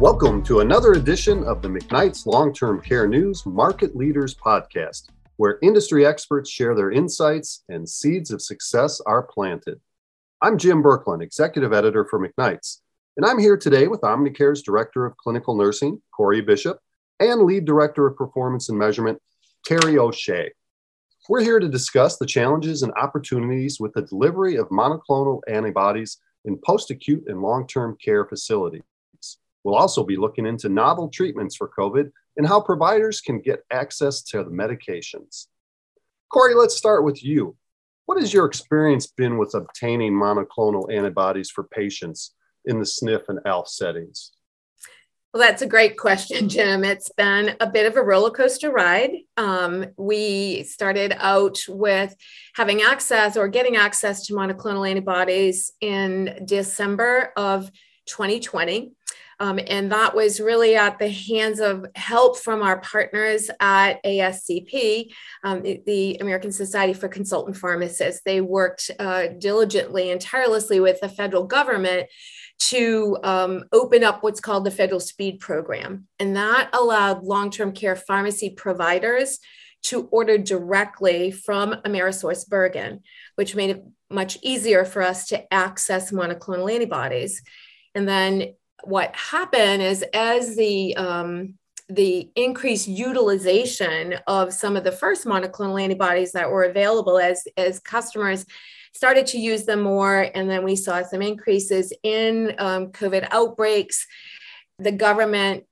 Welcome to another edition of the McKnight's Long Term Care News Market Leaders Podcast, where industry experts share their insights and seeds of success are planted. I'm Jim Berklan, Executive Editor for McKnight's, and I'm here today with Omnicare's Director of Clinical Nursing, Corey Bishop, and Lead Director of Performance and Measurement, Terry O'Shea. We're here to discuss the challenges and opportunities with the delivery of monoclonal antibodies in post acute and long term care facilities. We'll also be looking into novel treatments for COVID and how providers can get access to the medications. Corey, let's start with you. What has your experience been with obtaining monoclonal antibodies for patients in the SNF and ALF settings? Well, that's a great question, Jim. It's been a bit of a roller coaster ride. Um, we started out with having access or getting access to monoclonal antibodies in December of 2020. Um, and that was really at the hands of help from our partners at ASCP, um, the, American Society for Consultant Pharmacists. They worked uh, diligently and tirelessly with the federal government to um, open up what's called the Federal Speed Program. And that allowed long term care pharmacy providers to order directly from AmerisourceBergen, which made it much easier for us to access monoclonal antibodies. And then what happened is as the um, the increased utilization of some of the first monoclonal antibodies that were available as as customers started to use them more and then we saw some increases in um, covid outbreaks the government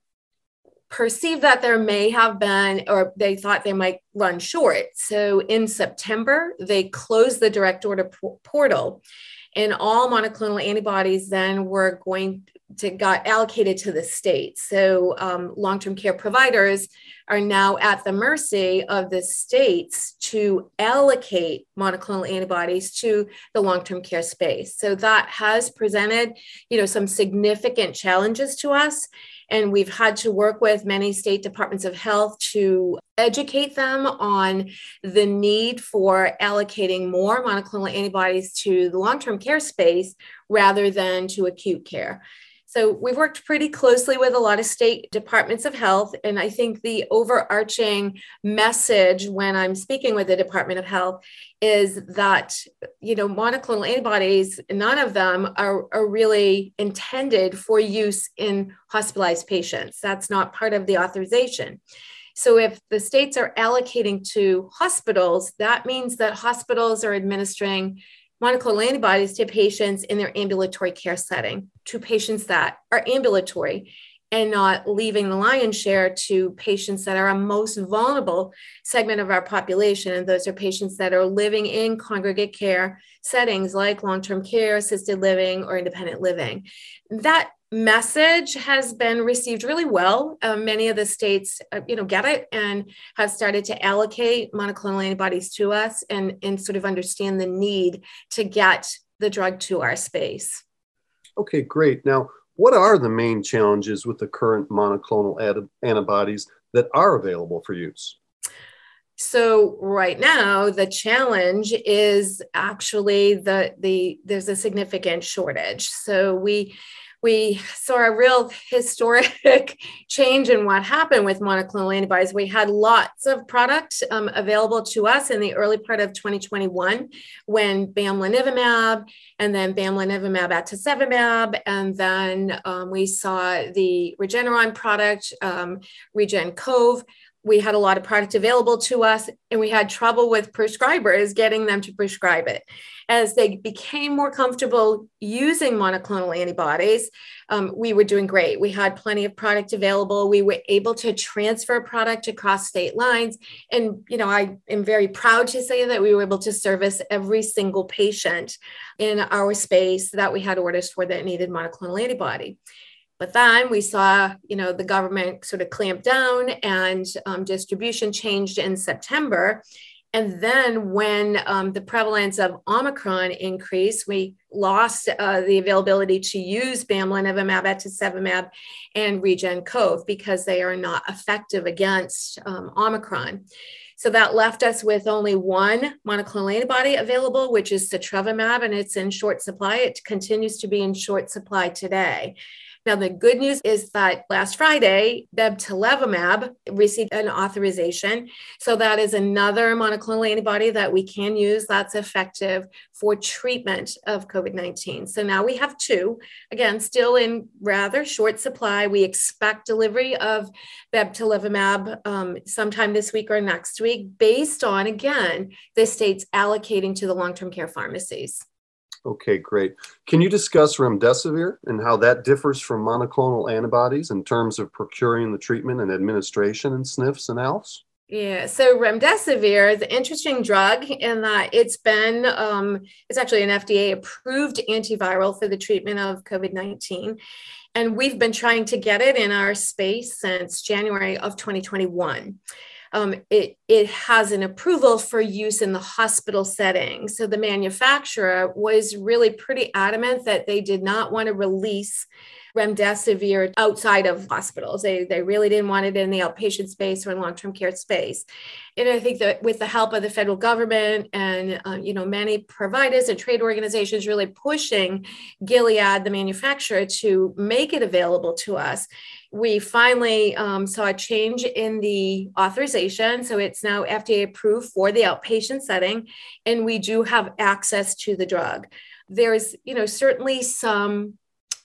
perceived that there may have been or they thought they might run short. So in september they closed the direct order portal and all monoclonal antibodies then were going to got allocated to the state. So um, long-term care providers are now at the mercy of the states to allocate monoclonal antibodies to the long-term care space. So that has presented, you know, some significant challenges to us. And we've had to work with many state departments of health to educate them on the need for allocating more monoclonal antibodies to the long term care space rather than to acute care. So we've worked pretty closely with a lot of state departments of health. And I think the overarching message when I'm speaking with the Department of Health is that, you know, monoclonal antibodies, none of them are, are really intended for use in hospitalized patients. That's not part of the authorization. So if the states are allocating to hospitals, that means that hospitals are administering monoclonal antibodies to patients in their ambulatory care setting, to patients that are ambulatory and not leaving the lion's share to patients that are a most vulnerable segment of our population. And those are patients that are living in congregate care settings like long term care, assisted living, or independent living. That message has been received really well. Uh, many of the states, uh, you know, get it and have started to allocate monoclonal antibodies to us and, and sort of understand the need to get the drug to our space. Okay, great. Now, what are the main challenges with the current monoclonal ad- antibodies that are available for use? So right now the challenge is actually the the there's a significant shortage. So we we saw a real historic change in what happened with monoclonal antibodies. We had lots of product um, available to us in the early part of 2021 when bamlanivimab and then bamlanivimab etesevimab, and then um, we saw the Regeneron product, um, REGEN-COV we had a lot of product available to us and we had trouble with prescribers getting them to prescribe it. As they became more comfortable using monoclonal antibodies um, we were doing great. We had plenty of product available. We were able to transfer product across state lines. And you know i am very proud to say that we were able to service every single patient in our space that we had orders for that needed monoclonal antibody but then we saw, you know, the government sort of clamp down and um, distribution changed in September. And then when um, the prevalence of Omicron increased, we lost uh, the availability to use bamlanivimab, etesevimab, and REGEN-COV because they are not effective against um, Omicron. So that left us with only one monoclonal antibody available, which is sotrovimab, and it's in short supply. It continues to be in short supply today. Now, the good news is that last Friday, bebtelovimab received an authorization. So that is another monoclonal antibody that we can use that's effective for treatment of COVID 19. So now we have two, again, still in rather short supply. We expect delivery of bebtelovimab um, sometime this week or next week based on, again, the state's allocating to the long term care pharmacies. Okay, great. Can you discuss remdesivir and how that differs from monoclonal antibodies in terms of procuring the treatment and administration in SNFs and ALFs? Yeah, so remdesivir is an interesting drug in that it's been, um, it's actually an FDA approved antiviral for the treatment of COVID 19. And we've been trying to get it in our space since January of 2021 um, it, it has an approval for use in the hospital setting. So the manufacturer was really pretty adamant that they did not want to release remdesivir outside of hospitals. They, they really didn't want it in the outpatient space or in long-term care space. And I think that with the help of the federal government and uh, you know many providers and trade organizations really pushing Gilead, the manufacturer, to make it available to us, we finally um, saw a change in the authorization. So it's now FDA approved for the outpatient setting, and we do have access to the drug. There's, you know, certainly some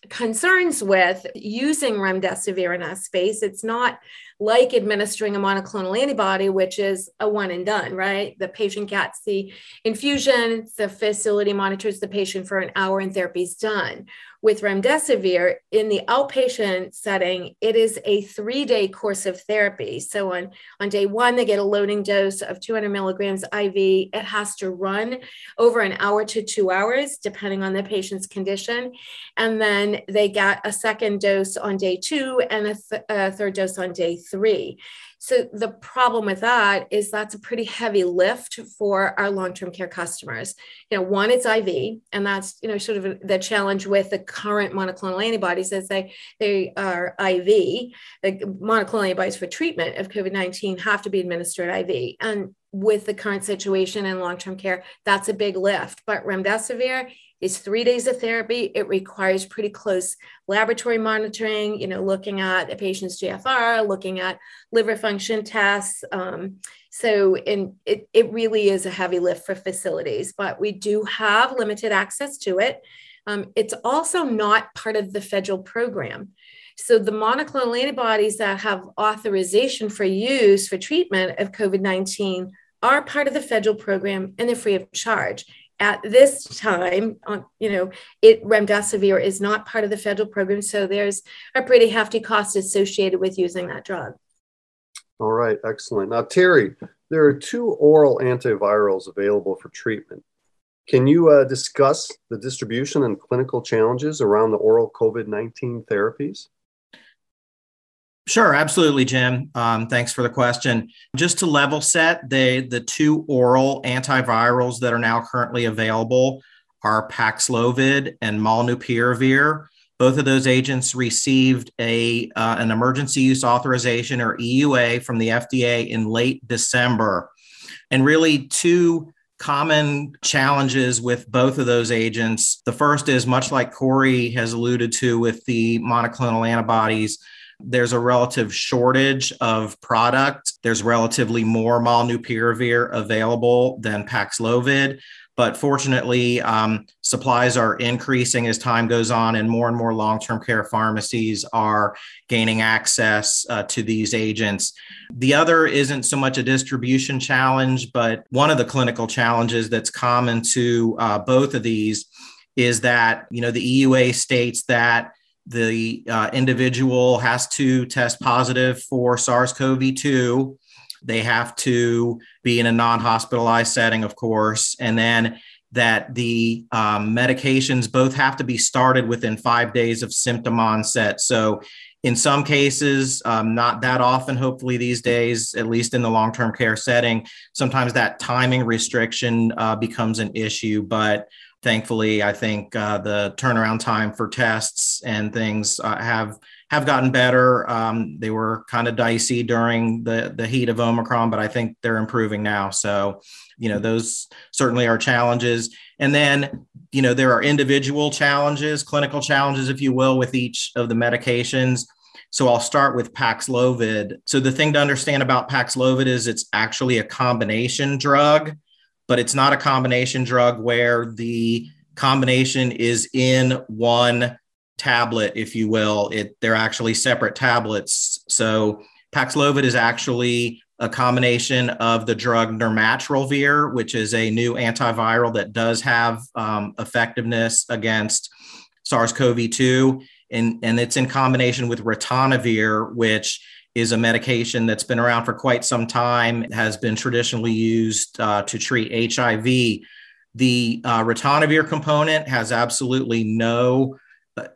concerns with using remdesivir in that space. It's not like administering a monoclonal antibody, which is a one and done, right? The patient gets the infusion, the facility monitors the patient for an hour, and therapy is done with remdesivir in the outpatient setting, it is a three day course of therapy. So on, on day one, they get a loading dose of 200 milligrams IV. It has to run over an hour to two hours, depending on the patient's condition. And then they get a second dose on day two and a, th- a third dose on day three. So the problem with that is that's a pretty heavy lift for our long-term care customers. You know, one, it's IV, and that's you know sort of the challenge with the current monoclonal antibodies is they they are IV. The monoclonal antibodies for treatment of COVID-19 have to be administered IV, and with the current situation in long-term care, that's a big lift. But remdesivir is three days of therapy. It requires pretty close laboratory monitoring, you know, looking at the patient's GFR, looking at liver function tests. Um, so in, it, it really is a heavy lift for facilities, but we do have limited access to it. Um, it's also not part of the federal program. So the monoclonal antibodies that have authorization for use for treatment of COVID 19 are part of the federal program and they're free of charge at this time, on, you know, it remdesivir is not part of the federal program, so there's a pretty hefty cost associated with using that drug. All right, excellent. Now, Terry, there are two oral antivirals available for treatment. Can you uh, discuss the distribution and clinical challenges around the oral COVID 19 therapies? Sure, absolutely, Jim. Um, thanks for the question. Just to level set, they, the two oral antivirals that are now currently available are Paxlovid and Molnupiravir. Both of those agents received a uh, an emergency use authorization or EUA from the FDA in late December. And really, two common challenges with both of those agents. The first is much like Corey has alluded to with the monoclonal antibodies there's a relative shortage of product. There's relatively more molnupiravir available than Paxlovid. But fortunately, um, supplies are increasing as time goes on, and more and more long term care pharmacies are gaining access uh, to these agents. The other isn't so much a distribution challenge, but one of the clinical challenges that's common to uh, both of these is that you know the EUA states that the uh, individual has to test positive for SARS CoV 2. They have to be in a non hospitalized setting, of course. And then that the um, medications both have to be started within five days of symptom onset. So, in some cases, um, not that often, hopefully, these days, at least in the long term care setting, sometimes that timing restriction uh, becomes an issue. But thankfully, I think uh, the turnaround time for tests and things uh, have have gotten better. Um, they were kind of dicey during the the heat of Omicron, but I think they're improving now. So, you know, those certainly are challenges. And then you know, there are individual challenges, clinical challenges, if you will, with each of the medications. So I'll start with Paxlovid. So the thing to understand about Paxlovid is it's actually a combination drug, but it's not a combination drug where the combination is in one tablet, if you will. It they're actually separate tablets. So Paxlovid is actually a combination of the drug nirmatrelvir, which is a new antiviral that does have um, effectiveness against SARS-CoV-2, and, and it's in combination with ritonavir, which is a medication that's been around for quite some time, has been traditionally used uh, to treat HIV. The uh, ritonavir component has absolutely no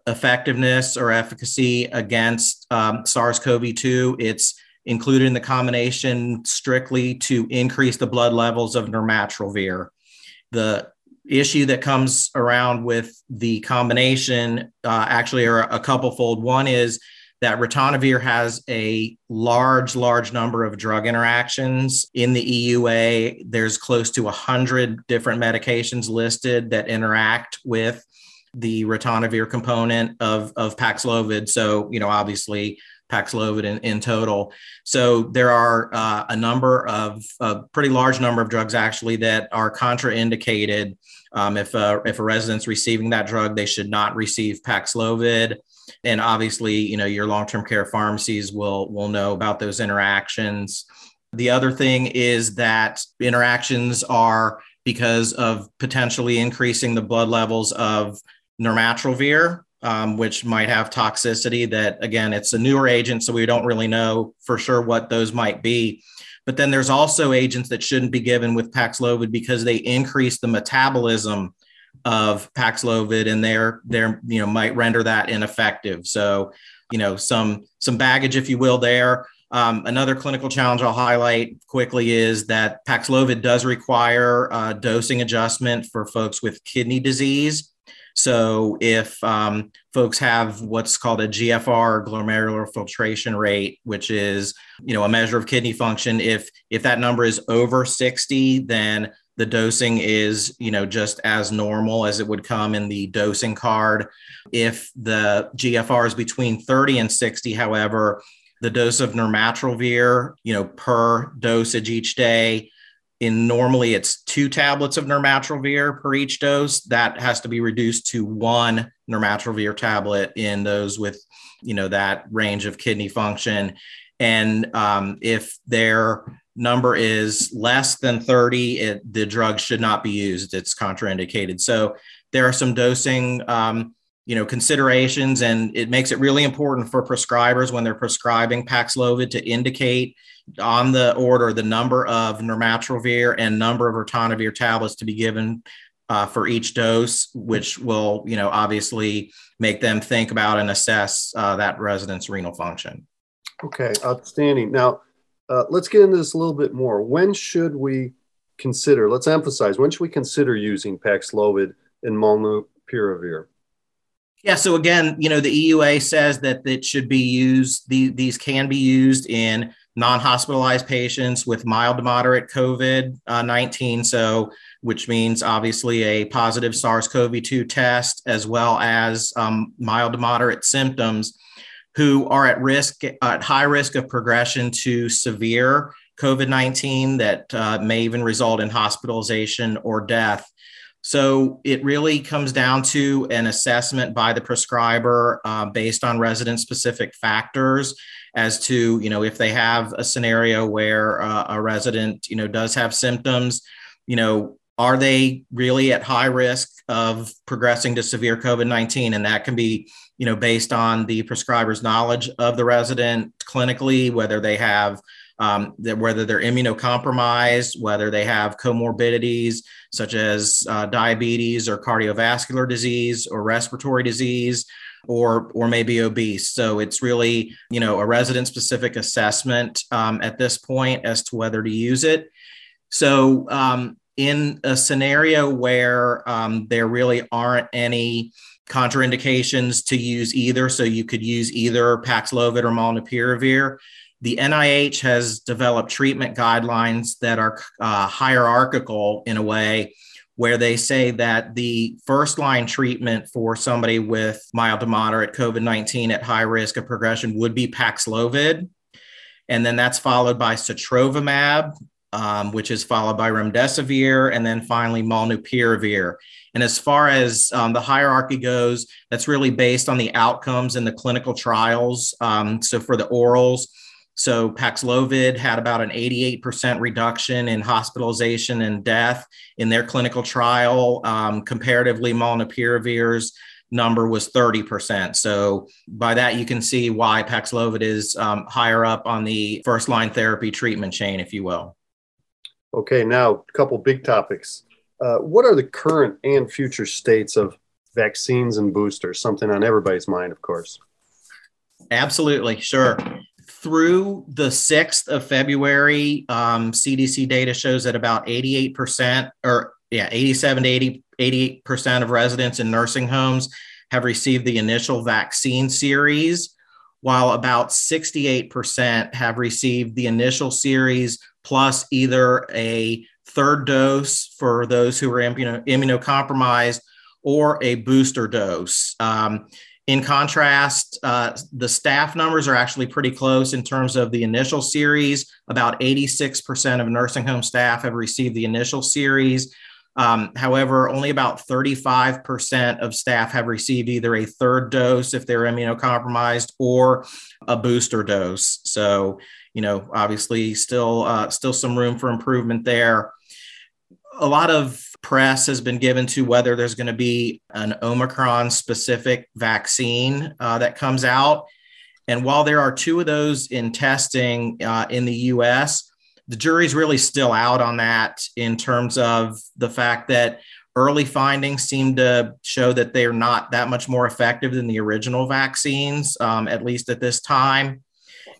effectiveness or efficacy against um, SARS CoV 2. It's included in the combination strictly to increase the blood levels of nirmatrelvir. The issue that comes around with the combination uh, actually are a couple fold. One is that ritonavir has a large, large number of drug interactions in the EUA. There's close to 100 different medications listed that interact with the ritonavir component of, of Paxlovid. So, you know, obviously Paxlovid in, in total. So there are uh, a number of a pretty large number of drugs actually that are contraindicated. Um, if a, if a resident's receiving that drug, they should not receive Paxlovid. And obviously, you know, your long-term care pharmacies will will know about those interactions. The other thing is that interactions are because of potentially increasing the blood levels of nirmatrelvir, um, which might have toxicity. That again, it's a newer agent, so we don't really know for sure what those might be. But then there's also agents that shouldn't be given with Paxlovid because they increase the metabolism of Paxlovid, and they're they're you know might render that ineffective. So you know some some baggage, if you will, there. Um, another clinical challenge I'll highlight quickly is that Paxlovid does require uh, dosing adjustment for folks with kidney disease. So if um, folks have what's called a GFR, glomerular filtration rate, which is you know a measure of kidney function, if if that number is over 60, then the dosing is you know just as normal as it would come in the dosing card. If the GFR is between 30 and 60, however, the dose of nirmatrelvir, you know, per dosage each day in normally it's two tablets of nirmatrelvir per each dose that has to be reduced to one nirmatrelvir tablet in those with you know that range of kidney function. And um, if their number is less than 30 it, the drug should not be used. It's contraindicated. So there are some dosing um, you know considerations and it makes it really important for prescribers when they're prescribing paxlovid to indicate on the order the number of nirmatrelvir and number of ritonavir tablets to be given uh, for each dose which will you know obviously make them think about and assess uh, that resident's renal function. Okay outstanding. Now uh, let's get into this a little bit more. When should we consider let's emphasize when should we consider using paxlovid and molnupiravir yeah. So again, you know, the EUA says that it should be used. The, these can be used in non-hospitalized patients with mild to moderate COVID uh, 19. So, which means obviously a positive SARS-CoV-2 test, as well as um, mild to moderate symptoms, who are at risk, at high risk of progression to severe COVID 19 that uh, may even result in hospitalization or death. So it really comes down to an assessment by the prescriber uh, based on resident specific factors as to you know if they have a scenario where uh, a resident you know does have symptoms you know are they really at high risk of progressing to severe covid-19 and that can be you know based on the prescriber's knowledge of the resident clinically whether they have um, that whether they're immunocompromised, whether they have comorbidities such as uh, diabetes or cardiovascular disease or respiratory disease, or or maybe obese. So it's really you know a resident specific assessment um, at this point as to whether to use it. So um, in a scenario where um, there really aren't any contraindications to use either, so you could use either Paxlovid or molnupiravir the NIH has developed treatment guidelines that are uh, hierarchical in a way where they say that the first line treatment for somebody with mild to moderate COVID 19 at high risk of progression would be Paxlovid. And then that's followed by sotrovimab, um, which is followed by remdesivir, and then finally molnupiravir. And as far as um, the hierarchy goes, that's really based on the outcomes in the clinical trials. Um, so for the orals, so Paxlovid had about an 88% reduction in hospitalization and death in their clinical trial. Um, comparatively, molnupiravir's number was 30%. So by that, you can see why Paxlovid is um, higher up on the first line therapy treatment chain, if you will. Okay, now a couple big topics. Uh, what are the current and future states of vaccines and boosters? Something on everybody's mind, of course. Absolutely, sure through the 6th of February, um, CDC data shows that about 88% or yeah, 87 to 80, 88% of residents in nursing homes have received the initial vaccine series, while about 68% have received the initial series plus either a third dose for those who are immuno- immunocompromised or a booster dose. Um, in contrast, uh, the staff numbers are actually pretty close in terms of the initial series. About 86% of nursing home staff have received the initial series. Um, however, only about 35% of staff have received either a third dose if they're immunocompromised or a booster dose. So, you know, obviously, still uh, still some room for improvement there. A lot of press has been given to whether there's going to be an Omicron specific vaccine uh, that comes out. And while there are two of those in testing uh, in the US, the jury's really still out on that in terms of the fact that early findings seem to show that they're not that much more effective than the original vaccines, um, at least at this time.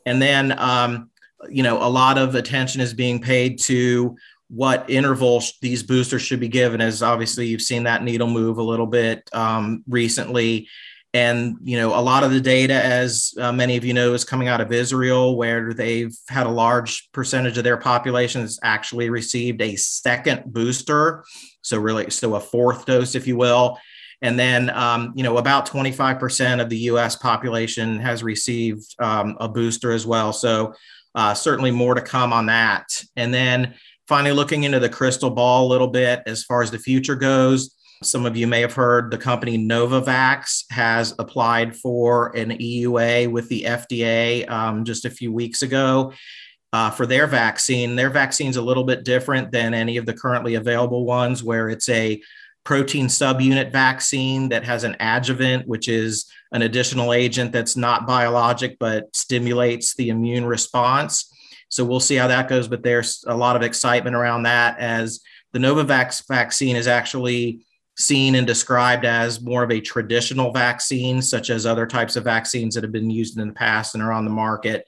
And then, um, you know, a lot of attention is being paid to what interval these boosters should be given as obviously you've seen that needle move a little bit um, recently. And you know a lot of the data as uh, many of you know is coming out of israel where they've had a large percentage of their population has actually received a second booster. So really so a fourth dose if you will. And then um, you know about 25% of the us population has received um, a booster as well. So uh, certainly more to come on that. And then finally looking into the crystal ball a little bit as far as the future goes. Some of you may have heard the company Novavax has applied for an EUA with the FDA um, just a few weeks ago uh, for their vaccine. Their vaccine is a little bit different than any of the currently available ones, where it's a protein subunit vaccine that has an adjuvant, which is an additional agent that's not biologic but stimulates the immune response. So we'll see how that goes. But there's a lot of excitement around that as the Novavax vaccine is actually seen and described as more of a traditional vaccine, such as other types of vaccines that have been used in the past and are on the market.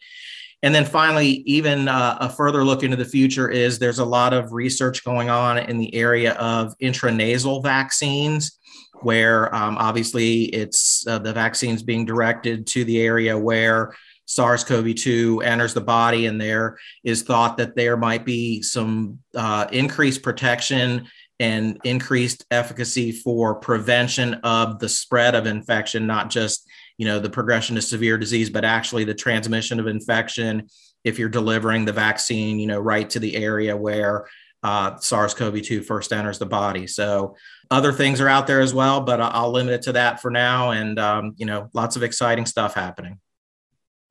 And then finally, even uh, a further look into the future is there's a lot of research going on in the area of intranasal vaccines, where um, obviously it's uh, the vaccines being directed to the area where SARS CoV 2 enters the body, and there is thought that there might be some uh, increased protection and increased efficacy for prevention of the spread of infection, not just you know the progression to severe disease, but actually the transmission of infection if you're delivering the vaccine, you know, right to the area where uh, SARS-CoV-2 first enters the body. So other things are out there as well, but I'll limit it to that for now. And um, you know, lots of exciting stuff happening.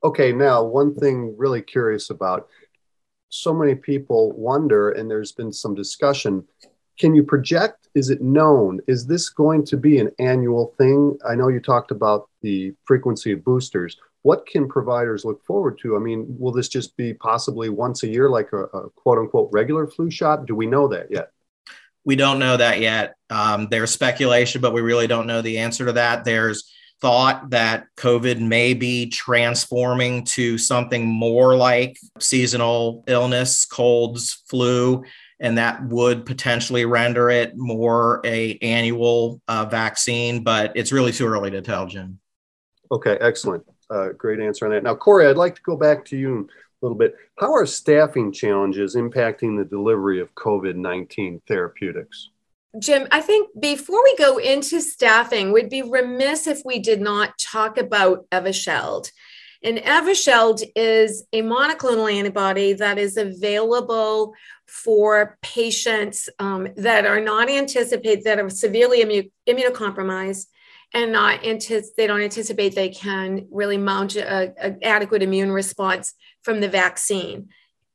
Okay, now one thing really curious about so many people wonder, and there's been some discussion. Can you project? Is it known? Is this going to be an annual thing? I know you talked about the frequency of boosters. What can providers look forward to? I mean, will this just be possibly once a year, like a, a quote unquote regular flu shot? Do we know that yet? We don't know that yet. Um, there's speculation, but we really don't know the answer to that. There's thought that COVID may be transforming to something more like seasonal illness, colds, flu, and that would potentially render it more a annual uh, vaccine. But it's really too early to tell, Jim. Okay, excellent. Uh, great answer on that. Now, Corey, I'd like to go back to you a little bit. How are staffing challenges impacting the delivery of COVID 19 therapeutics? Jim, I think before we go into staffing, we'd be remiss if we did not talk about Evusheld. And Evusheld is a monoclonal antibody that is available for patients um, that are not anticipated, that are severely immu- immunocompromised and not anticipate, they don't anticipate they can really mount an adequate immune response from the vaccine.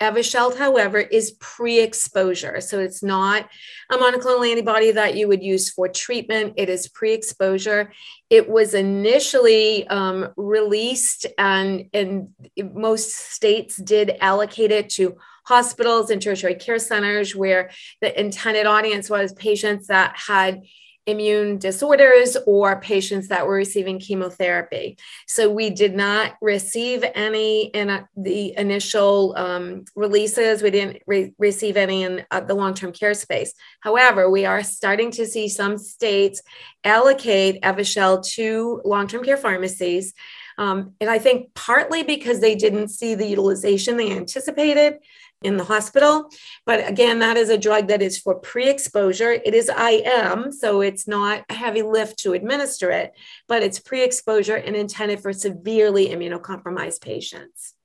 Evusheld, however, is pre-exposure. So it's not a monoclonal antibody that you would use for treatment. It is pre-exposure. It was initially um, released and, and most states did allocate it to hospitals and tertiary care centers where the intended audience was patients that had immune disorders or patients that were receiving chemotherapy. So we did not receive any in uh, the initial um, releases. We didn't re- receive any in uh, the long term care space. However, we are starting to see some states allocate Evusheld to long term care pharmacies. Um, and I think partly because they didn't see the utilization they anticipated in the hospital. But again, that is a drug that is for pre exposure. It is IM, so it's not a heavy lift to administer it, but it's pre exposure and intended for severely immunocompromised patients.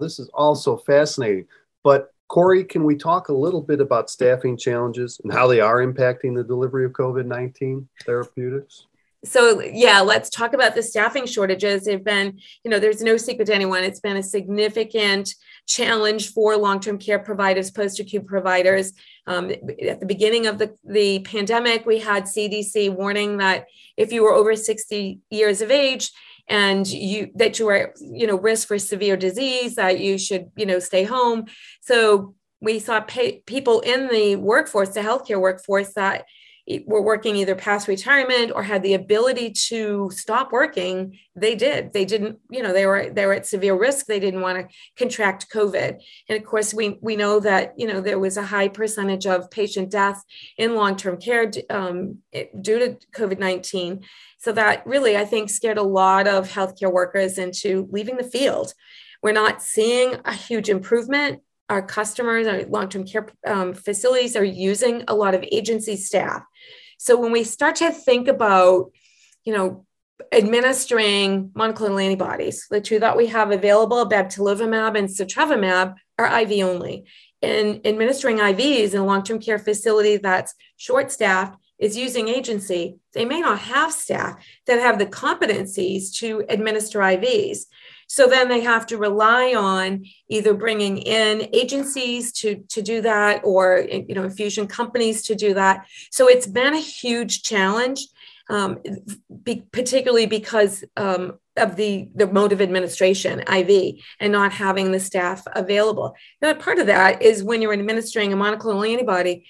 This is also fascinating. But Corey, can we talk a little bit about staffing challenges and how they are impacting the delivery of COVID 19 therapeutics? So yeah let's talk about the staffing shortages. They've been you know there's no secret to anyone it's been a significant challenge for long-term care providers post-acute providers. Um, at the beginning of the, the pandemic we had cdc warning that if you were over 60 years of age and you that you were you know risk for severe disease that you should you know stay home. So we saw pay, people in the workforce the healthcare workforce that were working either past retirement or had the ability to stop working they did. They didn't you know they were they were at severe risk. They didn't want to contract covid. And of course we we know that you know there was a high percentage of patient death in long-term care um, due to covid-19 so that really i think scared a lot of healthcare workers into leaving the field. We're not seeing a huge improvement our customers, our long-term care um, facilities are using a lot of agency staff. So when we start to think about, you know, administering monoclonal antibodies, the two that we have available, bebtelovimab and sotrovimab, are IV only. And administering IVs in a long-term care facility that's short-staffed is using agency. They may not have staff that have the competencies to administer IVs. So then they have to rely on either bringing in agencies to, to do that or you know infusion companies to do that. So it's been a huge challenge, um, be, particularly because um, of the, the mode of administration, IV, and not having the staff available. Now, part of that is when you're administering a monoclonal antibody,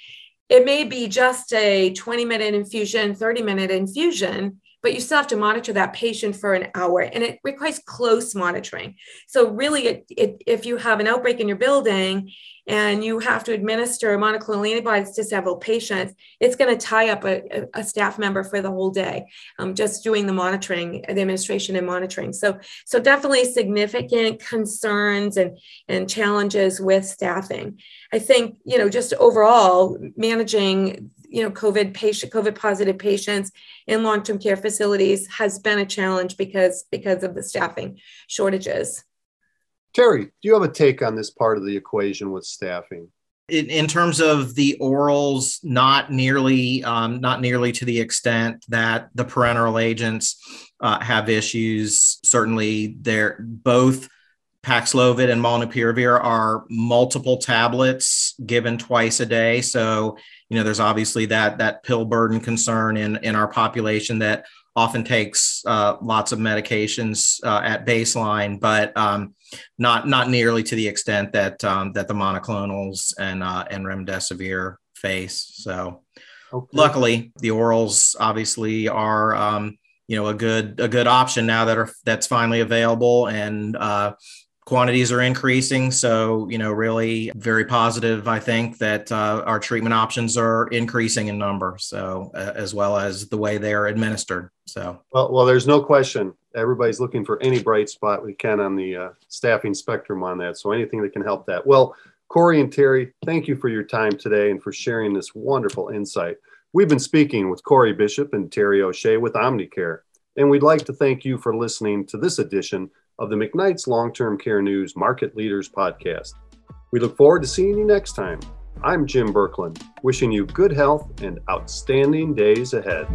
it may be just a 20 minute infusion, 30 minute infusion, but you still have to monitor that patient for an hour and it requires close monitoring. So, really, it, it, if you have an outbreak in your building and you have to administer monoclonal antibodies to several patients, it's going to tie up a, a, staff member for the whole day, um, just doing the monitoring, the administration and monitoring. So, so definitely significant concerns and, and challenges with staffing. I think, you know, just overall managing you know covid patient covid positive patients in long-term care facilities has been a challenge because because of the staffing shortages. Terry do you have a take on this part of the equation with staffing? In, in terms of the orals not nearly um, not nearly to the extent that the parenteral agents uh, have issues. Certainly they're both Paxlovid and molnupiravir are multiple tablets given twice a day. So, you know, there's obviously that that pill burden concern in in our population that often takes uh, lots of medications uh, at baseline, but um, not not nearly to the extent that um, that the monoclonals and uh, and remdesivir face. So, okay. luckily, the orals obviously are. Um, you know a good a good option now that are that's finally available and uh, quantities are increasing. So, you know, really very positive, I think, that uh, our treatment options are increasing in number. So, uh, as well as the way they are administered. So, well, well, there's no question. Everybody's looking for any bright spot we can on the uh, staffing spectrum on that. So, anything that can help that. Well, Corey and Terry, thank you for your time today and for sharing this wonderful insight. We've been speaking with Corey Bishop and Terry O'Shea with Omnicare, and we'd like to thank you for listening to this edition of the McKnight's Long Term Care News Market Leaders Podcast. We look forward to seeing you next time. I'm Jim Berklan, wishing you good health and outstanding days ahead.